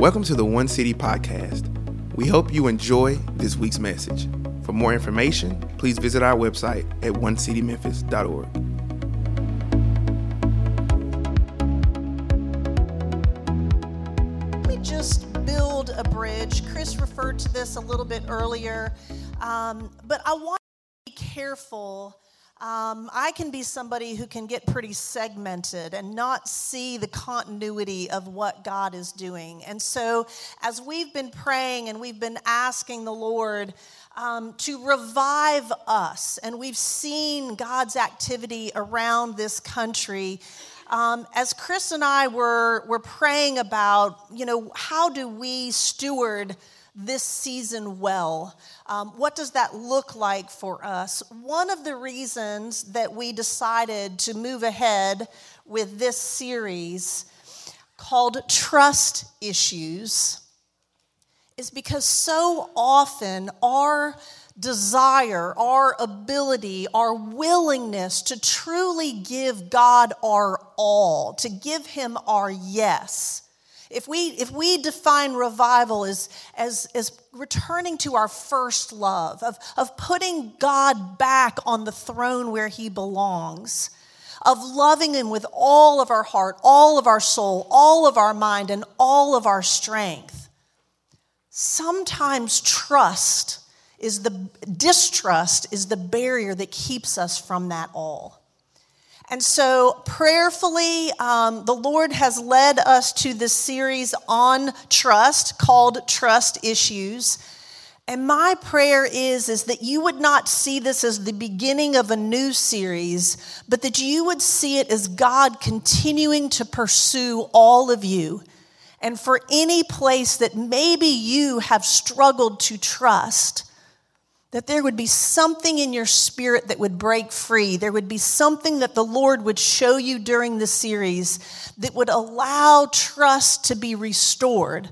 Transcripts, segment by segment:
Welcome to the One City Podcast. We hope you enjoy this week's message. For more information, please visit our website at onecitymemphis.org. Let me just build a bridge. Chris referred to this a little bit earlier, um, but I want to be careful. Um, I can be somebody who can get pretty segmented and not see the continuity of what God is doing. And so, as we've been praying and we've been asking the Lord um, to revive us, and we've seen God's activity around this country um, as Chris and I were, were praying about, you know, how do we steward this season well? Um, what does that look like for us? One of the reasons that we decided to move ahead with this series called Trust Issues is because so often our desire, our ability, our willingness to truly give God our all, to give Him our yes. If we, if we define revival as, as, as returning to our first love, of, of putting God back on the throne where He belongs, of loving Him with all of our heart, all of our soul, all of our mind, and all of our strength, sometimes trust is the distrust is the barrier that keeps us from that all. And so, prayerfully, um, the Lord has led us to this series on trust called Trust Issues. And my prayer is, is that you would not see this as the beginning of a new series, but that you would see it as God continuing to pursue all of you. And for any place that maybe you have struggled to trust, that there would be something in your spirit that would break free. There would be something that the Lord would show you during the series that would allow trust to be restored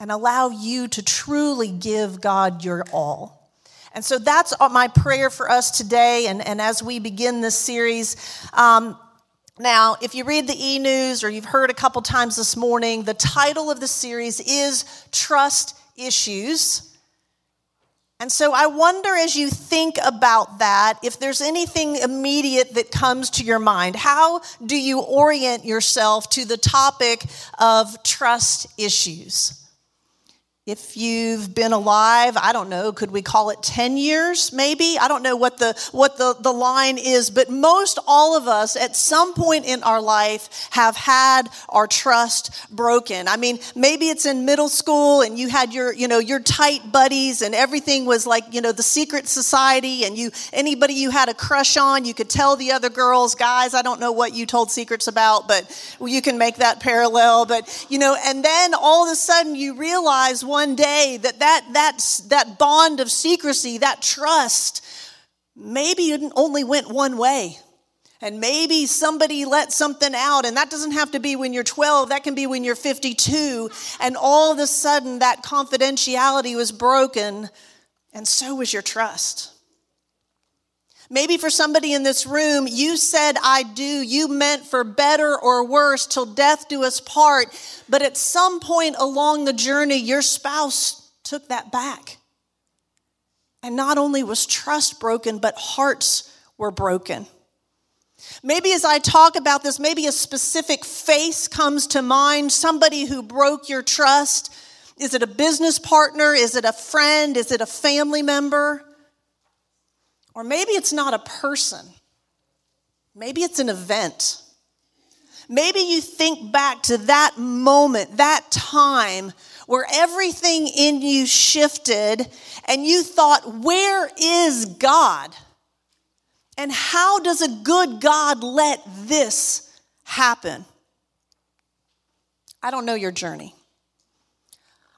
and allow you to truly give God your all. And so that's my prayer for us today. And, and as we begin this series, um, now, if you read the e news or you've heard a couple times this morning, the title of the series is Trust Issues. And so I wonder as you think about that, if there's anything immediate that comes to your mind. How do you orient yourself to the topic of trust issues? If you've been alive, I don't know, could we call it 10 years maybe? I don't know what the what the, the line is, but most all of us at some point in our life have had our trust broken. I mean, maybe it's in middle school and you had your, you know, your tight buddies and everything was like, you know, the secret society and you anybody you had a crush on, you could tell the other girls, guys, I don't know what you told secrets about, but you can make that parallel, but you know, and then all of a sudden you realize one day that that, that, that bond of secrecy, that trust, maybe it only went one way. And maybe somebody let something out, and that doesn't have to be when you're 12, that can be when you're 52. And all of a sudden, that confidentiality was broken, and so was your trust. Maybe for somebody in this room, you said, I do. You meant for better or worse till death do us part. But at some point along the journey, your spouse took that back. And not only was trust broken, but hearts were broken. Maybe as I talk about this, maybe a specific face comes to mind somebody who broke your trust. Is it a business partner? Is it a friend? Is it a family member? Or maybe it's not a person, maybe it's an event. Maybe you think back to that moment, that time where everything in you shifted and you thought, where is God? And how does a good God let this happen? I don't know your journey.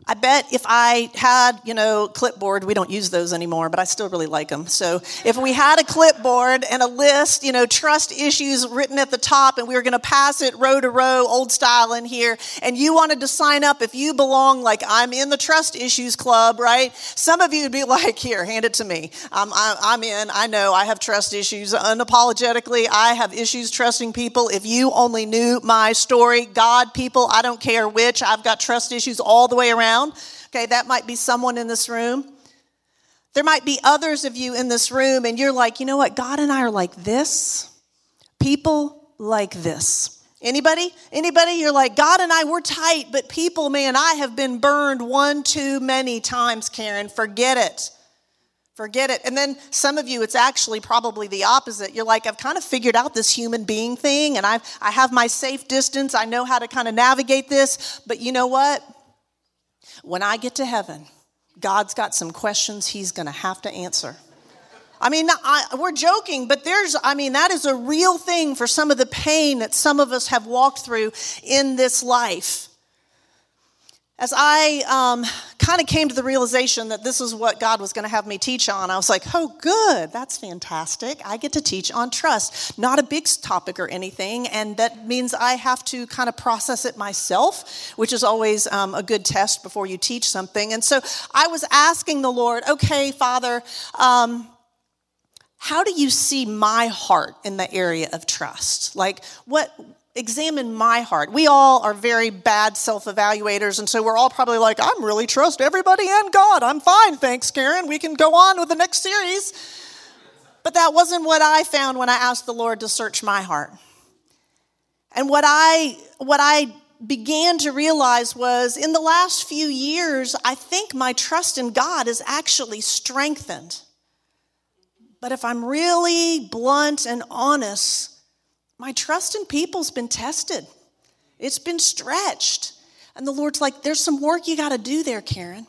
I bet if I had, you know, clipboard, we don't use those anymore, but I still really like them. So if we had a clipboard and a list, you know, trust issues written at the top, and we were going to pass it row to row, old style in here, and you wanted to sign up if you belong, like I'm in the trust issues club, right? Some of you would be like, here, hand it to me. I'm, I'm in. I know I have trust issues. Unapologetically, I have issues trusting people. If you only knew my story, God, people, I don't care which, I've got trust issues all the way around around. Okay, that might be someone in this room. There might be others of you in this room, and you're like, you know what? God and I are like this. People like this. Anybody? Anybody? You're like, God and I, we're tight, but people, man, I have been burned one too many times, Karen. Forget it. Forget it. And then some of you, it's actually probably the opposite. You're like, I've kind of figured out this human being thing, and I've, I have my safe distance. I know how to kind of navigate this. But you know what? When I get to heaven, God's got some questions he's going to have to answer. I mean, I, we're joking, but there's, I mean, that is a real thing for some of the pain that some of us have walked through in this life. As I um, kind of came to the realization that this is what God was going to have me teach on, I was like, oh, good, that's fantastic. I get to teach on trust. Not a big topic or anything, and that means I have to kind of process it myself, which is always um, a good test before you teach something. And so I was asking the Lord, okay, Father, um, how do you see my heart in the area of trust? Like, what examine my heart. We all are very bad self evaluators, and so we're all probably like, I'm really trust everybody and God. I'm fine, thanks, Karen. We can go on with the next series. But that wasn't what I found when I asked the Lord to search my heart. And what I what I began to realize was in the last few years, I think my trust in God is actually strengthened. But if I'm really blunt and honest, my trust in people's been tested, it's been stretched. And the Lord's like, there's some work you got to do there, Karen.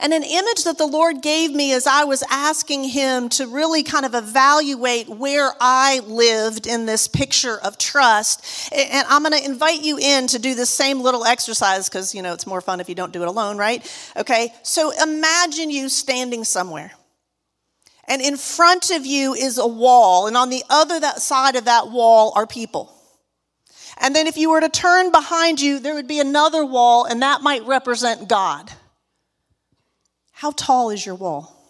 And an image that the Lord gave me as I was asking Him to really kind of evaluate where I lived in this picture of trust. And I'm going to invite you in to do the same little exercise because, you know, it's more fun if you don't do it alone, right? Okay. So imagine you standing somewhere and in front of you is a wall, and on the other side of that wall are people. And then if you were to turn behind you, there would be another wall, and that might represent God. How tall is your wall?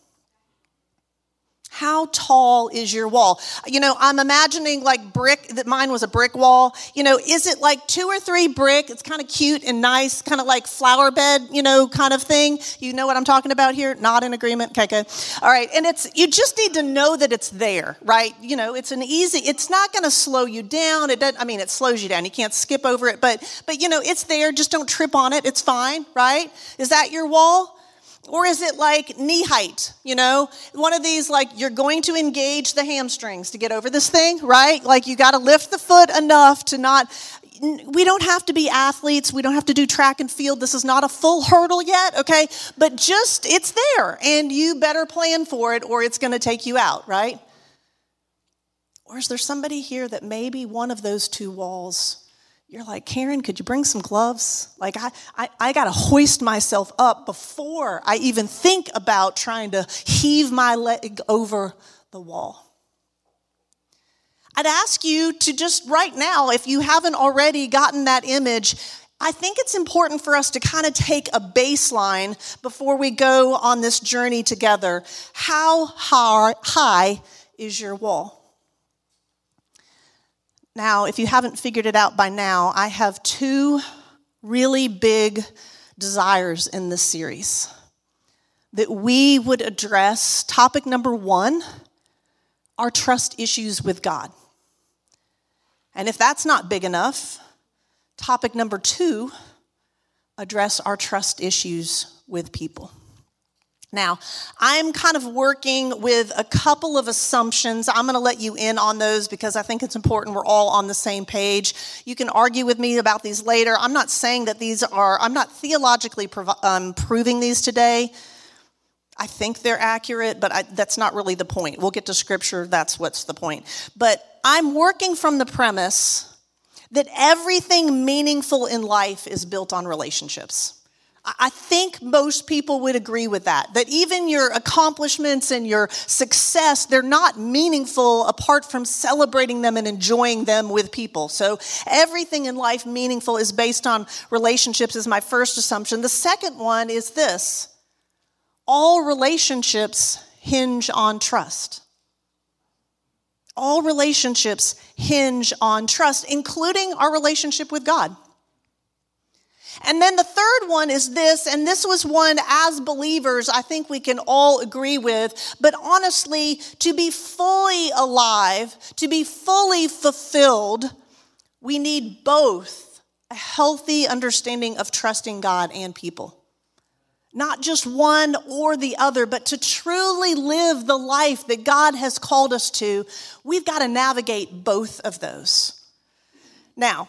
How tall is your wall? You know, I'm imagining like brick, that mine was a brick wall. You know, is it like two or three brick? It's kind of cute and nice, kind of like flower bed, you know, kind of thing. You know what I'm talking about here? Not in agreement? Okay. All right. And it's, you just need to know that it's there, right? You know, it's an easy, it's not going to slow you down. It doesn't, I mean, it slows you down. You can't skip over it, but, but, you know, it's there. Just don't trip on it. It's fine, right? Is that your wall? Or is it like knee height? You know, one of these, like you're going to engage the hamstrings to get over this thing, right? Like you got to lift the foot enough to not. We don't have to be athletes. We don't have to do track and field. This is not a full hurdle yet, okay? But just, it's there, and you better plan for it or it's going to take you out, right? Or is there somebody here that maybe one of those two walls you're like, Karen, could you bring some gloves? Like, I, I, I got to hoist myself up before I even think about trying to heave my leg over the wall. I'd ask you to just right now, if you haven't already gotten that image, I think it's important for us to kind of take a baseline before we go on this journey together. How high is your wall? Now, if you haven't figured it out by now, I have two really big desires in this series that we would address. Topic number one our trust issues with God. And if that's not big enough, topic number two address our trust issues with people. Now, I'm kind of working with a couple of assumptions. I'm going to let you in on those because I think it's important we're all on the same page. You can argue with me about these later. I'm not saying that these are, I'm not theologically um, proving these today. I think they're accurate, but I, that's not really the point. We'll get to scripture, that's what's the point. But I'm working from the premise that everything meaningful in life is built on relationships. I think most people would agree with that. That even your accomplishments and your success, they're not meaningful apart from celebrating them and enjoying them with people. So everything in life meaningful is based on relationships, is my first assumption. The second one is this all relationships hinge on trust. All relationships hinge on trust, including our relationship with God. And then the third one is this, and this was one as believers I think we can all agree with, but honestly, to be fully alive, to be fully fulfilled, we need both a healthy understanding of trusting God and people. Not just one or the other, but to truly live the life that God has called us to, we've got to navigate both of those. Now,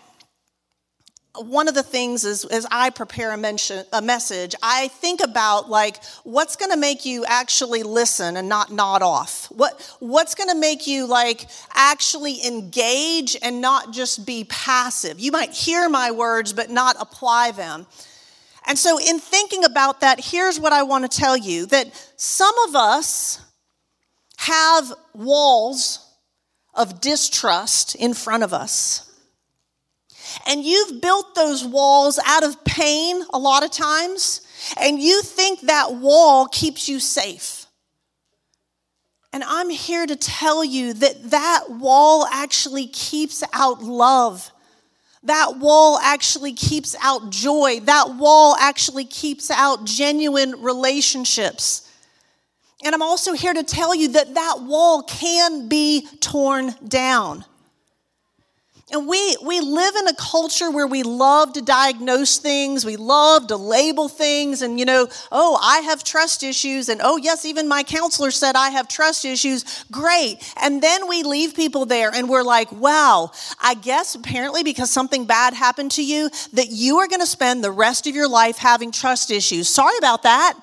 one of the things is as I prepare a, mention, a message, I think about like what's going to make you actually listen and not nod off. What what's going to make you like actually engage and not just be passive. You might hear my words but not apply them. And so in thinking about that, here's what I want to tell you that some of us have walls of distrust in front of us. And you've built those walls out of pain a lot of times, and you think that wall keeps you safe. And I'm here to tell you that that wall actually keeps out love. That wall actually keeps out joy. That wall actually keeps out genuine relationships. And I'm also here to tell you that that wall can be torn down. And we, we live in a culture where we love to diagnose things, we love to label things, and you know, oh, I have trust issues, and oh, yes, even my counselor said I have trust issues. Great. And then we leave people there and we're like, wow, I guess apparently because something bad happened to you, that you are going to spend the rest of your life having trust issues. Sorry about that.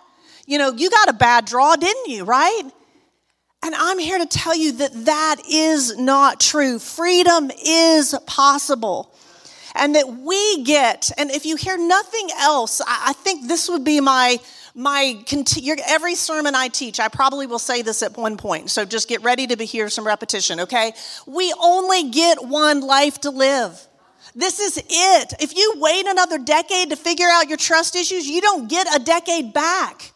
You know, you got a bad draw, didn't you, right? And I'm here to tell you that that is not true. Freedom is possible. And that we get, and if you hear nothing else, I think this would be my my every sermon I teach, I probably will say this at one point. So just get ready to hear some repetition, okay? We only get one life to live. This is it. If you wait another decade to figure out your trust issues, you don't get a decade back.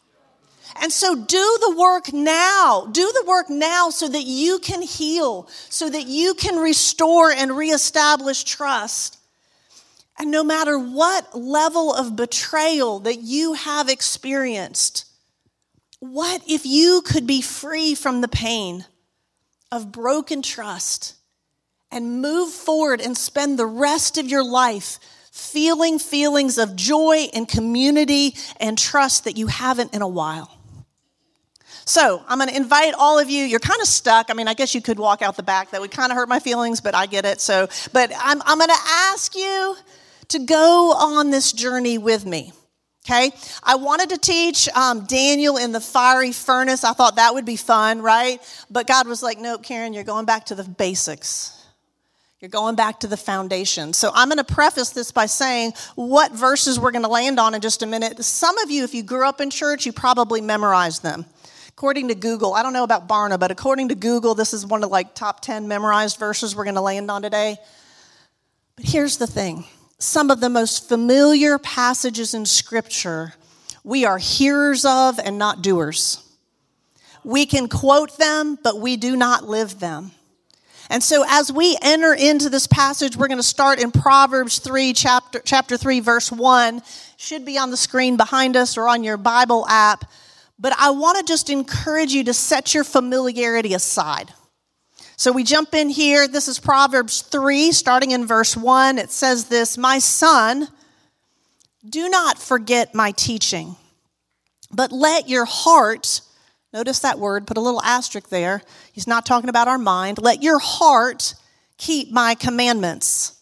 And so do the work now. Do the work now so that you can heal, so that you can restore and reestablish trust. And no matter what level of betrayal that you have experienced, what if you could be free from the pain of broken trust and move forward and spend the rest of your life feeling feelings of joy and community and trust that you haven't in a while? So I'm going to invite all of you. You're kind of stuck. I mean, I guess you could walk out the back. That would kind of hurt my feelings, but I get it. So, but I'm, I'm going to ask you to go on this journey with me. Okay, I wanted to teach um, Daniel in the fiery furnace. I thought that would be fun, right? But God was like, nope, Karen, you're going back to the basics. You're going back to the foundation. So I'm going to preface this by saying what verses we're going to land on in just a minute. Some of you, if you grew up in church, you probably memorized them. According to Google, I don't know about Barna, but according to Google, this is one of like top 10 memorized verses we're going to land on today. But here's the thing some of the most familiar passages in Scripture we are hearers of and not doers. We can quote them, but we do not live them. And so as we enter into this passage, we're going to start in Proverbs 3, chapter, chapter 3, verse 1. Should be on the screen behind us or on your Bible app. But I want to just encourage you to set your familiarity aside. So we jump in here. This is Proverbs 3, starting in verse 1. It says this My son, do not forget my teaching, but let your heart, notice that word, put a little asterisk there. He's not talking about our mind. Let your heart keep my commandments.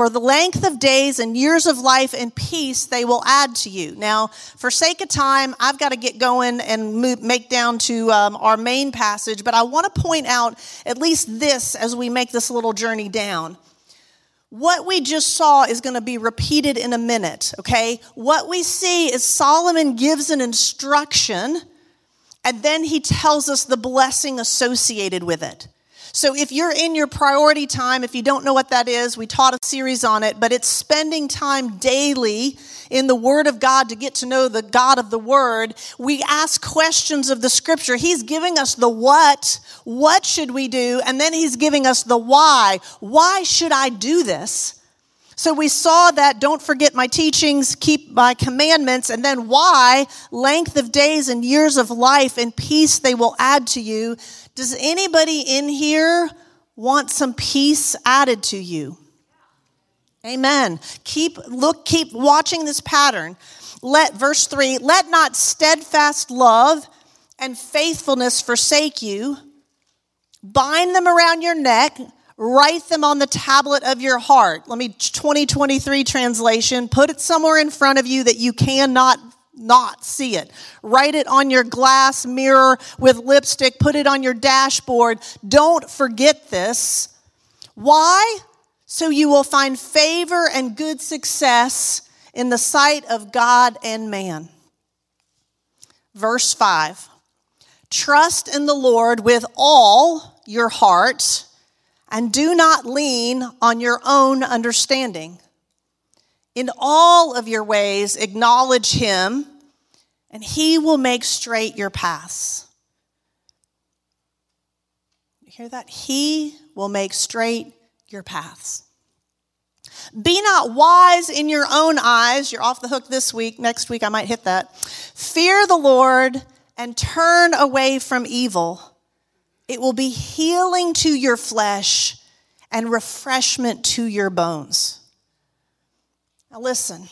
For the length of days and years of life and peace they will add to you. Now, for sake of time, I've got to get going and move, make down to um, our main passage, but I want to point out at least this as we make this little journey down. what we just saw is going to be repeated in a minute, okay? What we see is Solomon gives an instruction and then he tells us the blessing associated with it. So if you're in your priority time, if you don't know what that is, we taught a series on it, but it's spending time daily in the Word of God to get to know the God of the Word. We ask questions of the Scripture. He's giving us the what, what should we do? And then He's giving us the why. Why should I do this? So we saw that don't forget my teachings, keep my commandments, and then why length of days and years of life and peace they will add to you. Does anybody in here want some peace added to you? Amen. Keep look keep watching this pattern. Let verse 3, let not steadfast love and faithfulness forsake you. Bind them around your neck write them on the tablet of your heart. Let me 2023 translation, put it somewhere in front of you that you cannot not see it. Write it on your glass mirror with lipstick, put it on your dashboard. Don't forget this. Why? So you will find favor and good success in the sight of God and man. Verse 5 Trust in the Lord with all your heart and do not lean on your own understanding. In all of your ways, acknowledge him, and he will make straight your paths. You hear that? He will make straight your paths. Be not wise in your own eyes. You're off the hook this week. Next week, I might hit that. Fear the Lord and turn away from evil. It will be healing to your flesh and refreshment to your bones. Now, listen,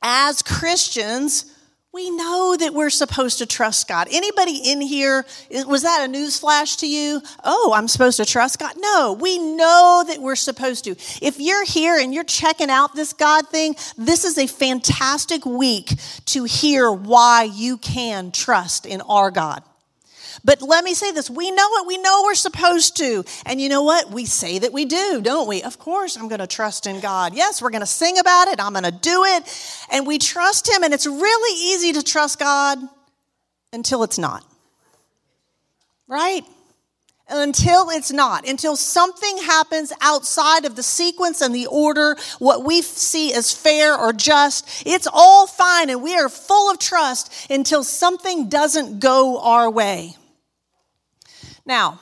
as Christians, we know that we're supposed to trust God. Anybody in here, was that a news flash to you? Oh, I'm supposed to trust God? No, we know that we're supposed to. If you're here and you're checking out this God thing, this is a fantastic week to hear why you can trust in our God. But let me say this we know it, we know we're supposed to. And you know what? We say that we do, don't we? Of course, I'm going to trust in God. Yes, we're going to sing about it, I'm going to do it. And we trust Him, and it's really easy to trust God until it's not. Right? until it's not, until something happens outside of the sequence and the order, what we see as fair or just, it's all fine and we are full of trust until something doesn't go our way. Now,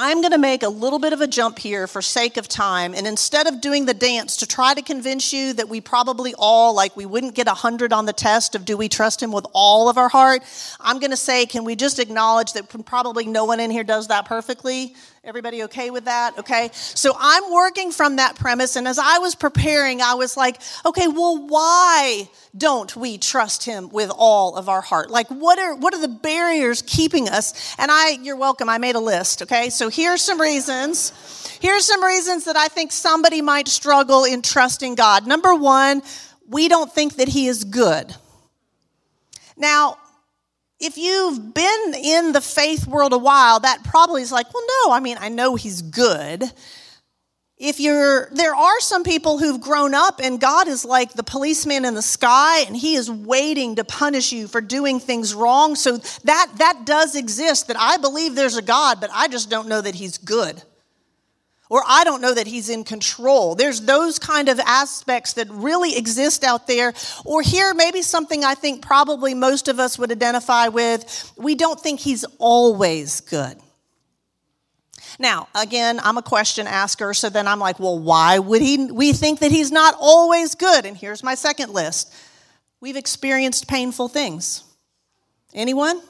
I'm going to make a little bit of a jump here for sake of time. And instead of doing the dance to try to convince you that we probably all, like, we wouldn't get 100 on the test of do we trust him with all of our heart, I'm going to say, can we just acknowledge that probably no one in here does that perfectly? Everybody okay with that? Okay. So I'm working from that premise. And as I was preparing, I was like, okay, well, why don't we trust him with all of our heart? Like, what are, what are the barriers keeping us? And I, you're welcome. I made a list. Okay. So here's some reasons. Here's some reasons that I think somebody might struggle in trusting God. Number one, we don't think that he is good. Now, if you've been in the faith world a while, that probably is like, well, no, I mean, I know he's good. If you're, there are some people who've grown up and God is like the policeman in the sky and he is waiting to punish you for doing things wrong. So that, that does exist that I believe there's a God, but I just don't know that he's good or I don't know that he's in control. There's those kind of aspects that really exist out there. Or here, maybe something I think probably most of us would identify with we don't think he's always good. Now, again, I'm a question asker, so then I'm like, well, why would he, we think that he's not always good? And here's my second list we've experienced painful things. Anyone?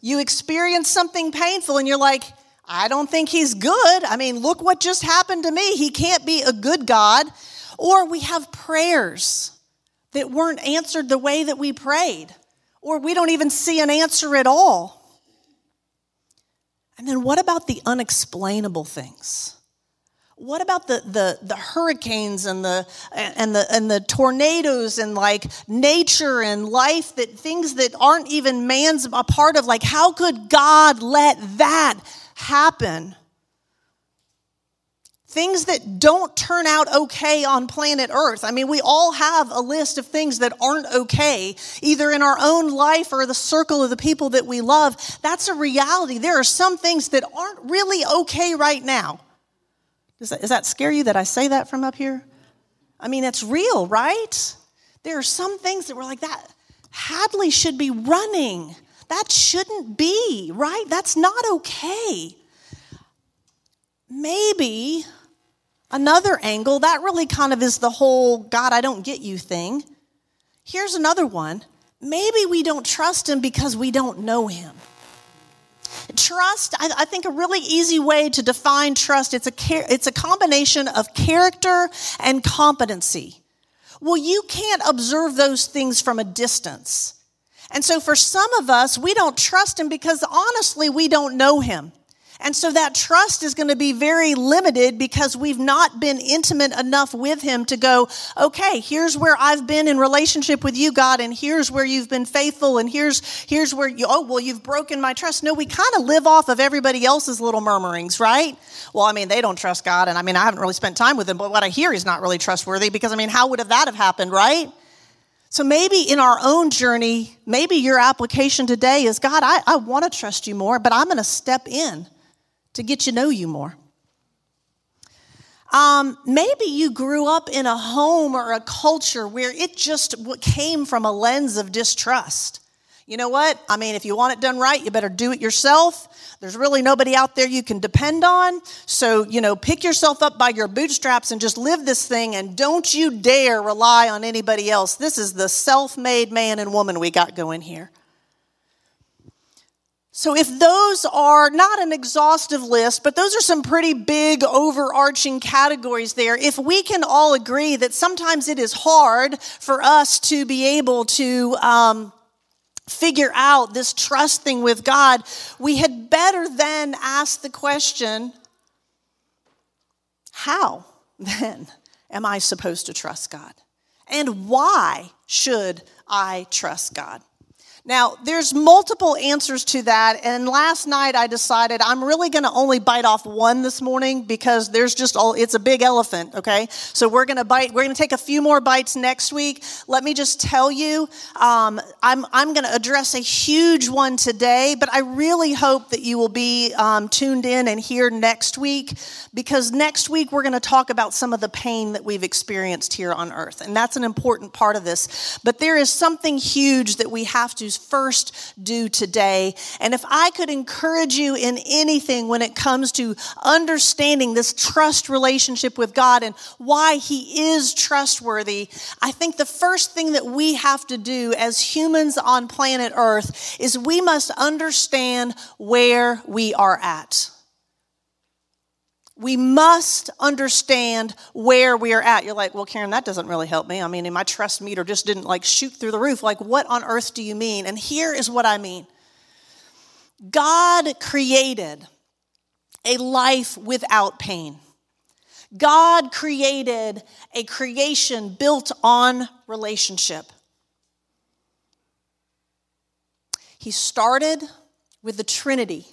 You experience something painful and you're like, I don't think he's good. I mean, look what just happened to me. He can't be a good God. Or we have prayers that weren't answered the way that we prayed, or we don't even see an answer at all. And then what about the unexplainable things? What about the, the, the hurricanes and the, and, the, and the tornadoes and like nature and life that things that aren't even man's a part of? Like, how could God let that happen. things that don't turn out okay on planet Earth. I mean, we all have a list of things that aren't okay, either in our own life or the circle of the people that we love. That's a reality. There are some things that aren't really okay right now. Does that, does that scare you that I say that from up here? I mean, it's real, right? There are some things that we're like, that Hadley should be running. That shouldn't be, right? That's not okay. Maybe another angle, that really kind of is the whole God, I don't get you thing. Here's another one. Maybe we don't trust him because we don't know him. Trust, I, I, think a really easy way to define trust, it's a, it's a combination of character and competency. Well, you can't observe those things from a distance. And so for some of us, we don't trust him because honestly, we don't know him. And so that trust is going to be very limited because we've not been intimate enough with him to go, okay, here's where I've been in relationship with you, God, and here's where you've been faithful, and here's here's where you oh well, you've broken my trust. No, we kind of live off of everybody else's little murmurings, right? Well, I mean, they don't trust God, and I mean, I haven't really spent time with him, but what I hear is not really trustworthy because I mean, how would have that have happened, right? So maybe in our own journey, maybe your application today is God, I, I want to trust you more, but I'm going to step in to get to know you more. Um, maybe you grew up in a home or a culture where it just came from a lens of distrust. You know what? I mean, if you want it done right, you better do it yourself. There's really nobody out there you can depend on. So, you know, pick yourself up by your bootstraps and just live this thing and don't you dare rely on anybody else. This is the self made man and woman we got going here. So, if those are not an exhaustive list, but those are some pretty big overarching categories there, if we can all agree that sometimes it is hard for us to be able to um, figure out this trust thing with God, we had better then ask the question how then am I supposed to trust God? And why should I trust God? Now, there's multiple answers to that. And last night I decided I'm really going to only bite off one this morning because there's just all, it's a big elephant, okay? So we're going to bite, we're going to take a few more bites next week. Let me just tell you, um, I'm, I'm going to address a huge one today, but I really hope that you will be um, tuned in and here next week because next week we're going to talk about some of the pain that we've experienced here on earth. And that's an important part of this. But there is something huge that we have to first do today. And if I could encourage you in anything when it comes to understanding this trust relationship with God and why He is trustworthy, I think the first thing that we have to do as humans on planet Earth is we must understand where we are at we must understand where we are at. You're like, well, Karen, that doesn't really help me. I mean, my trust meter just didn't like shoot through the roof. Like, what on earth do you mean? And here is what I mean God created a life without pain. God created a creation built on relationship. He started with the Trinity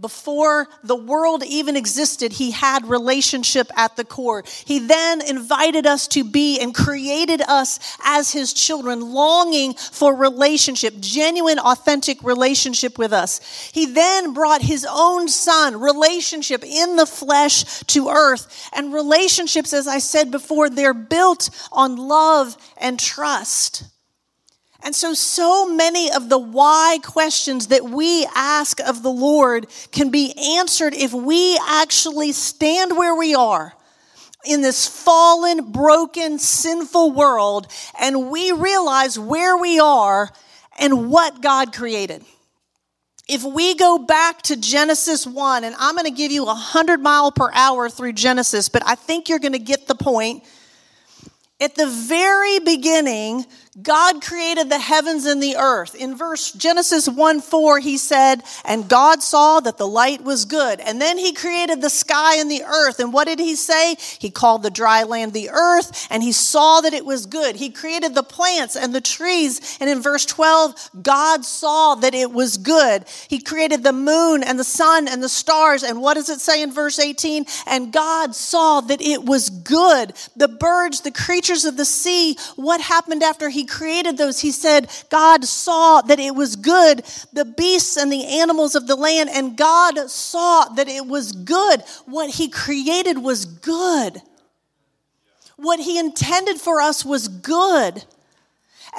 before the world even existed, he had relationship at the core. He then invited us to be and created us as his children, longing for relationship, genuine, authentic relationship with us. He then brought his own son, relationship in the flesh to earth. And relationships, as I said before, they're built on love and trust. And so, so many of the why questions that we ask of the Lord can be answered if we actually stand where we are in this fallen, broken, sinful world and we realize where we are and what God created. If we go back to Genesis 1, and I'm going to give you a 100 mile per hour through Genesis, but I think you're going to get the point. At the very beginning, God created the heavens and the earth. In verse Genesis 1 4, he said, And God saw that the light was good. And then he created the sky and the earth. And what did he say? He called the dry land the earth, and he saw that it was good. He created the plants and the trees. And in verse 12, God saw that it was good. He created the moon and the sun and the stars. And what does it say in verse 18? And God saw that it was good. The birds, the creatures of the sea, what happened after he created those, he said, God saw that it was good, the beasts and the animals of the land, and God saw that it was good. What he created was good. What he intended for us was good.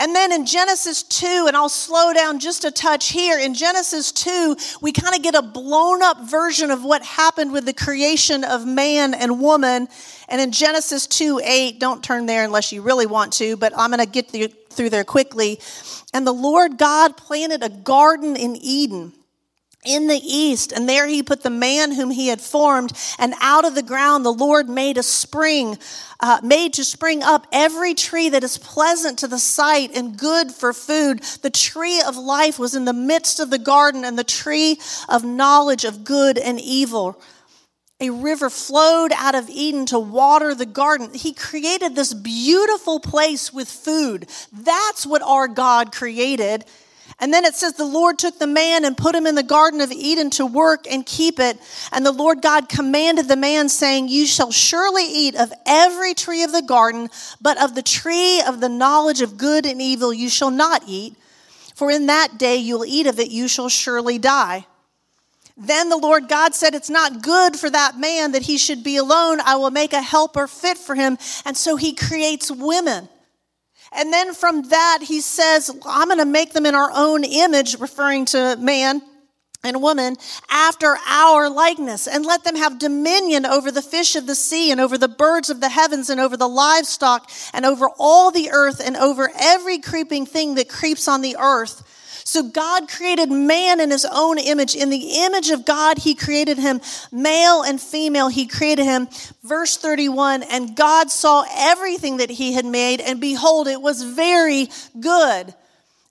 And then in Genesis 2, and I'll slow down just a touch here. In Genesis 2, we kind of get a blown up version of what happened with the creation of man and woman. And in Genesis 2 8, don't turn there unless you really want to, but I'm going to get through there quickly. And the Lord God planted a garden in Eden in the east, and there he put the man whom he had formed, and out of the ground the Lord made a spring, uh, made to spring up every tree that is pleasant to the sight and good for food. The tree of life was in the midst of the garden, and the tree of knowledge of good and evil. A river flowed out of Eden to water the garden. He created this beautiful place with food. That's what our God created. And then it says, The Lord took the man and put him in the Garden of Eden to work and keep it. And the Lord God commanded the man, saying, You shall surely eat of every tree of the garden, but of the tree of the knowledge of good and evil you shall not eat. For in that day you'll eat of it, you shall surely die. Then the Lord God said, It's not good for that man that he should be alone. I will make a helper fit for him. And so he creates women. And then from that, he says, I'm going to make them in our own image, referring to man and woman, after our likeness, and let them have dominion over the fish of the sea, and over the birds of the heavens, and over the livestock, and over all the earth, and over every creeping thing that creeps on the earth. So God created man in his own image. In the image of God, he created him. Male and female, he created him. Verse 31 And God saw everything that he had made, and behold, it was very good.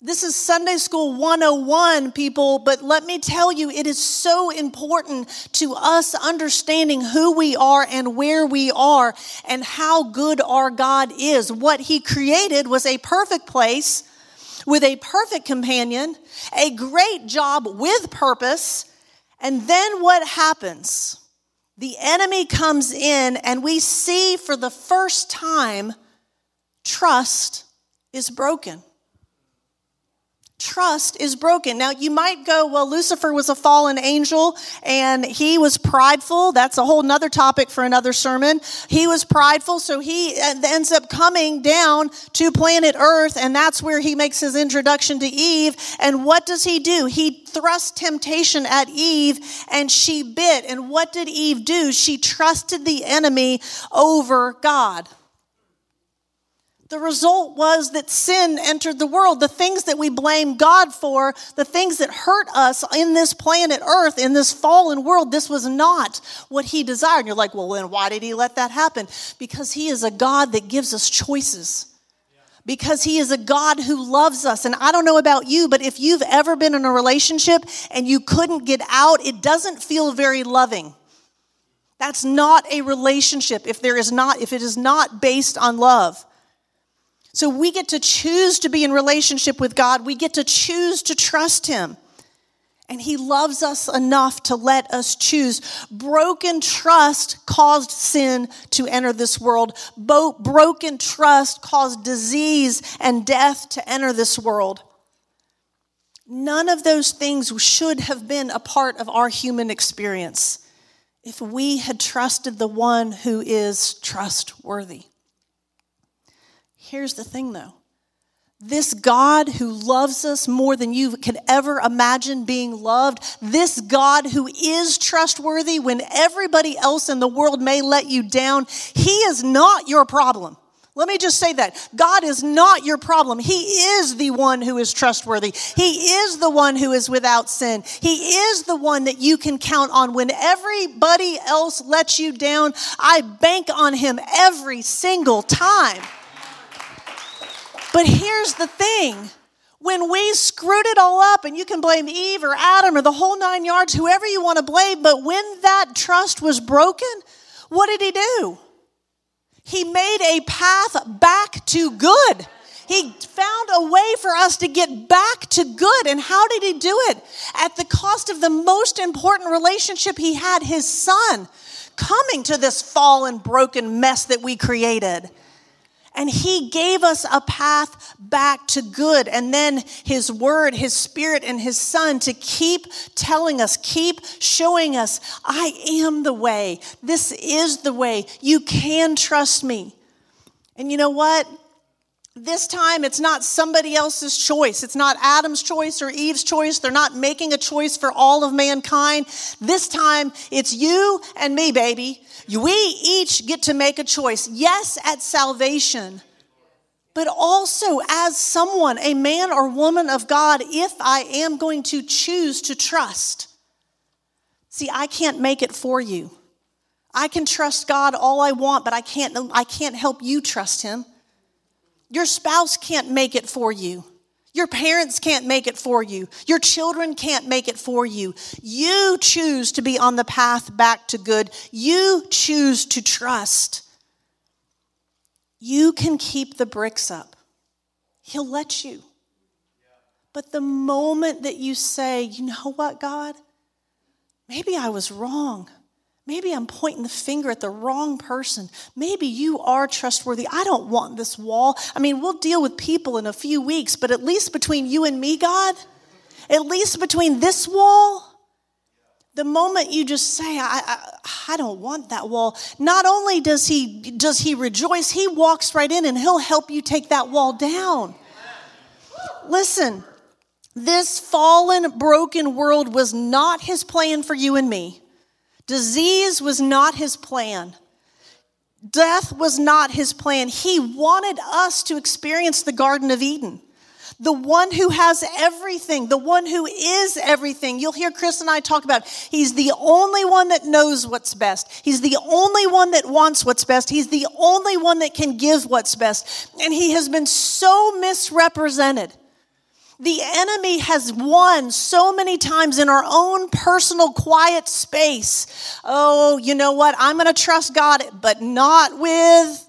This is Sunday School 101, people, but let me tell you, it is so important to us understanding who we are and where we are and how good our God is. What He created was a perfect place with a perfect companion, a great job with purpose. And then what happens? The enemy comes in, and we see for the first time trust is broken trust is broken. Now, you might go, well, Lucifer was a fallen angel and he was prideful. That's a whole nother topic for another sermon. He was prideful, so he uh, ends up coming down to planet Earth, and that's where he makes his introduction to Eve. And what does he do? He thrusts temptation at Eve, and she bit. And what did Eve do? She trusted the enemy over God. The result was that sin entered the world. The things that we blame God for, the things that hurt us in this planet Earth, in this fallen world, this was not what He desired. And you're like, well, then why did He let that happen? Because He is a God that gives us choices. Because He is a God who loves us. And I don't know about you, but if you've ever been in a relationship and you couldn't get out, it doesn't feel very loving. That's not a relationship if there is not, if it is not based on love. So we get to choose to be in relationship with God. We get to choose to trust Him. And He loves us enough to let us choose. Broken trust caused sin to enter this world. Bo- broken trust caused disease and death to enter this world. None of those things should have been a part of our human experience if we had trusted the one who is trustworthy. Here's the thing though this God who loves us more than you could ever imagine being loved, this God who is trustworthy when everybody else in the world may let you down, He is not your problem. Let me just say that. God is not your problem. He is the one who is trustworthy. He is the one who is without sin. He is the one that you can count on when everybody else lets you down. I bank on Him every single time. But here's the thing when we screwed it all up, and you can blame Eve or Adam or the whole nine yards, whoever you want to blame, but when that trust was broken, what did he do? He made a path back to good. He found a way for us to get back to good. And how did he do it? At the cost of the most important relationship he had, his son, coming to this fallen, broken mess that we created. And he gave us a path back to good. And then his word, his spirit, and his son to keep telling us, keep showing us, I am the way. This is the way. You can trust me. And you know what? This time, it's not somebody else's choice. It's not Adam's choice or Eve's choice. They're not making a choice for all of mankind. This time, it's you and me, baby. We each get to make a choice. Yes, at salvation, but also as someone, a man or woman of God, if I am going to choose to trust. See, I can't make it for you. I can trust God all I want, but I can't, I can't help you trust Him. Your spouse can't make it for you. Your parents can't make it for you. Your children can't make it for you. You choose to be on the path back to good. You choose to trust. You can keep the bricks up, He'll let you. But the moment that you say, you know what, God, maybe I was wrong. Maybe I'm pointing the finger at the wrong person. Maybe you are trustworthy. I don't want this wall. I mean, we'll deal with people in a few weeks, but at least between you and me, God, at least between this wall, the moment you just say, I, I, I, don't want that wall, not only does he, does he rejoice, he walks right in and he'll help you take that wall down. Listen, this fallen, broken world was not his plan for you and me. Disease was not his plan. Death was not his plan. He wanted us to experience the Garden of Eden. The one who has everything, the one who is everything. You'll hear Chris and I talk about he's the only one that knows what's best. He's the only one that wants what's best. He's the only one that can give what's best. And he has been so misrepresented. The enemy has won so many times in our own personal quiet space. Oh, you know what? I'm going to trust God, but not with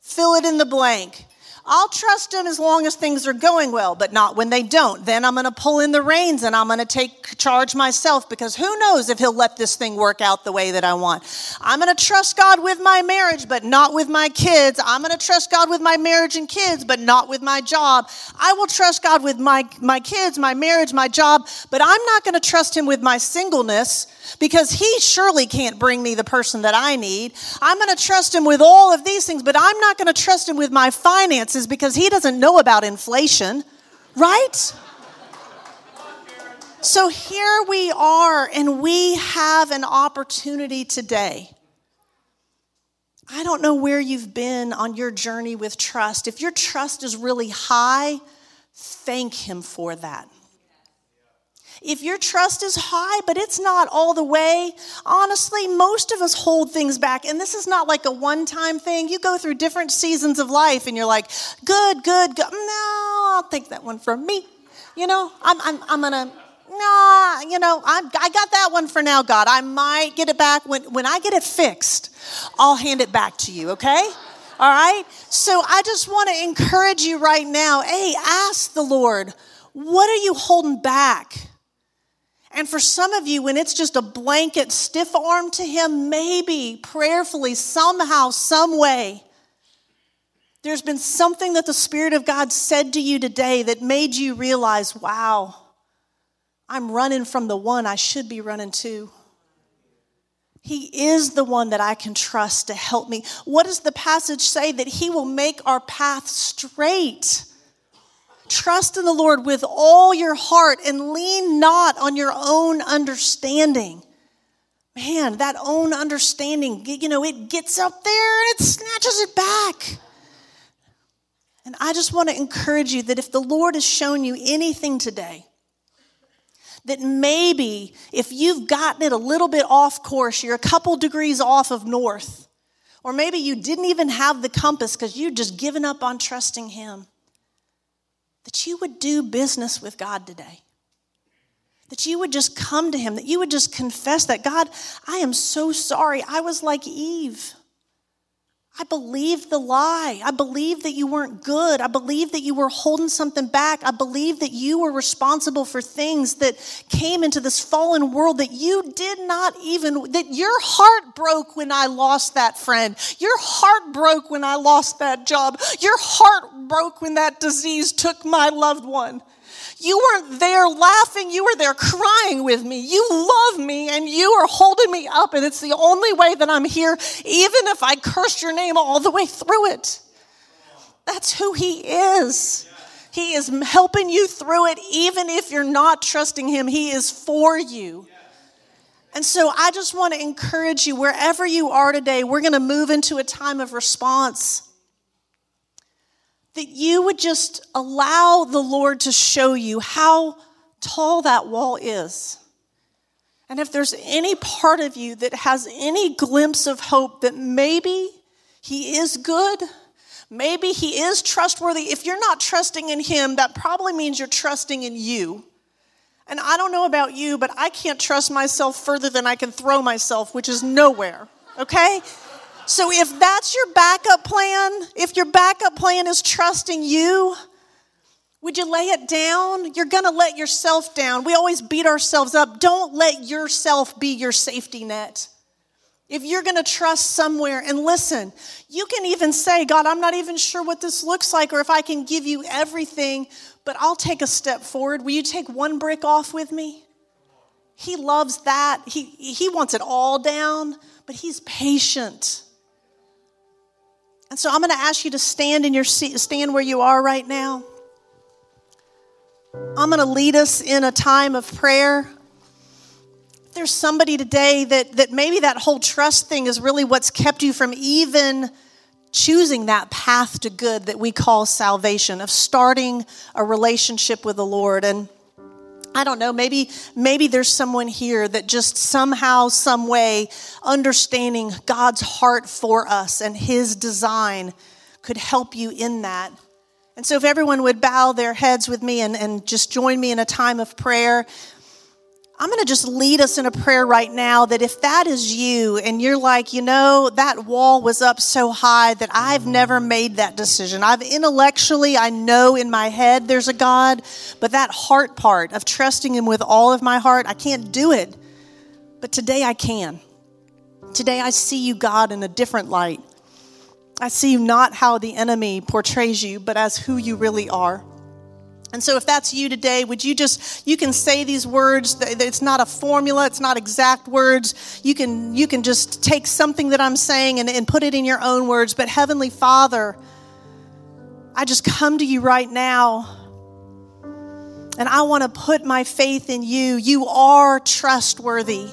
fill it in the blank. I'll trust him as long as things are going well, but not when they don't. Then I'm going to pull in the reins and I'm going to take charge myself because who knows if he'll let this thing work out the way that I want. I'm going to trust God with my marriage, but not with my kids. I'm going to trust God with my marriage and kids, but not with my job. I will trust God with my, my kids, my marriage, my job, but I'm not going to trust him with my singleness because he surely can't bring me the person that I need. I'm going to trust him with all of these things, but I'm not going to trust him with my finances because he doesn't know about inflation, right? So here we are, and we have an opportunity today. I don't know where you've been on your journey with trust. If your trust is really high, thank Him for that. If your trust is high, but it's not all the way, honestly, most of us hold things back. And this is not like a one time thing. You go through different seasons of life and you're like, good, good, good. No, I'll take that one from me. You know, I'm, I'm, I'm going to, nah, you know, I'm, I got that one for now, God. I might get it back. When, when I get it fixed, I'll hand it back to you, okay? All right? So I just want to encourage you right now hey, ask the Lord, what are you holding back? And for some of you, when it's just a blanket stiff arm to Him, maybe prayerfully, somehow, some way, there's been something that the Spirit of God said to you today that made you realize, wow, I'm running from the one I should be running to. He is the one that I can trust to help me. What does the passage say? That He will make our path straight. Trust in the Lord with all your heart and lean not on your own understanding. Man, that own understanding, you know, it gets up there and it snatches it back. And I just want to encourage you that if the Lord has shown you anything today, that maybe if you've gotten it a little bit off course, you're a couple degrees off of north, Or maybe you didn't even have the compass because you'd just given up on trusting Him. That you would do business with God today. That you would just come to Him, that you would just confess that, God, I am so sorry. I was like Eve. I believed the lie. I believed that you weren't good. I believed that you were holding something back. I believed that you were responsible for things that came into this fallen world that you did not even, that your heart broke when I lost that friend. Your heart broke when I lost that job. Your heart broke when that disease took my loved one. You weren't there laughing, you were there crying with me. You love me and you are holding me up, and it's the only way that I'm here, even if I cursed your name all the way through it. That's who He is. He is helping you through it, even if you're not trusting Him. He is for you. And so I just want to encourage you, wherever you are today, we're going to move into a time of response that you would just allow the Lord to show you how tall that wall is. And if there's any part of you that has any glimpse of hope that maybe He is good, maybe He is trustworthy, if you're not trusting in Him, that probably means you're trusting in you. And I don't know about you, but I can't trust myself further than I can throw myself, which is nowhere, okay? So if that's your backup plan, if your backup plan is trusting you, would you lay it down? You're going to let yourself down. We always beat ourselves up. Don't let yourself be your safety net. If you're going to trust somewhere, and listen, you can even say, God, I'm not even sure what this looks like or if I can give you everything, but I'll take a step forward. Will you take one brick off with me? He loves that. He, he wants it all down, but he's patient. And so I'm going to ask you to stand in your seat, stand where you are right now. I'm going to lead us in a time of prayer. If there's somebody today that, that maybe that whole trust thing is really what's kept you from even choosing that path to good that we call salvation, of starting a relationship with the Lord. And I don't know, maybe maybe there's someone here that just somehow some way understanding God's heart for us and his design could help you in that. And so if everyone would bow their heads with me and, and just join me in a time of prayer. I'm going to just lead us in a prayer right now that if that is you and you're like, you know, that wall was up so high that I've never made that decision. I've intellectually, I know in my head there's a God, but that heart part of trusting Him with all of my heart, I can't do it. But today I can. Today I see you, God, in a different light. I see you not how the enemy portrays you, but as who you really are. And so, if that's you today, would you just, you can say these words. It's not a formula, it's not exact words. You can, you can just take something that I'm saying and, and put it in your own words. But, Heavenly Father, I just come to you right now. And I want to put my faith in you. You are trustworthy.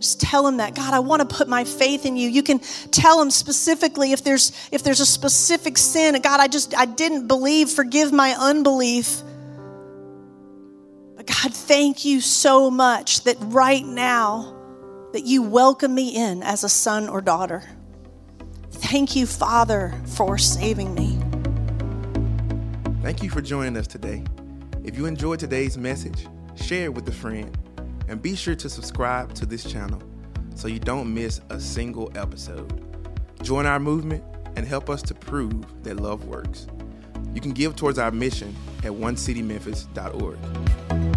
Just tell him that. God, I want to put my faith in you. You can tell him specifically if there's if there's a specific sin. God, I just I didn't believe. Forgive my unbelief. But God, thank you so much that right now that you welcome me in as a son or daughter. Thank you, Father, for saving me. Thank you for joining us today. If you enjoyed today's message, share it with a friend and be sure to subscribe to this channel so you don't miss a single episode. Join our movement and help us to prove that love works. You can give towards our mission at onecitymemphis.org.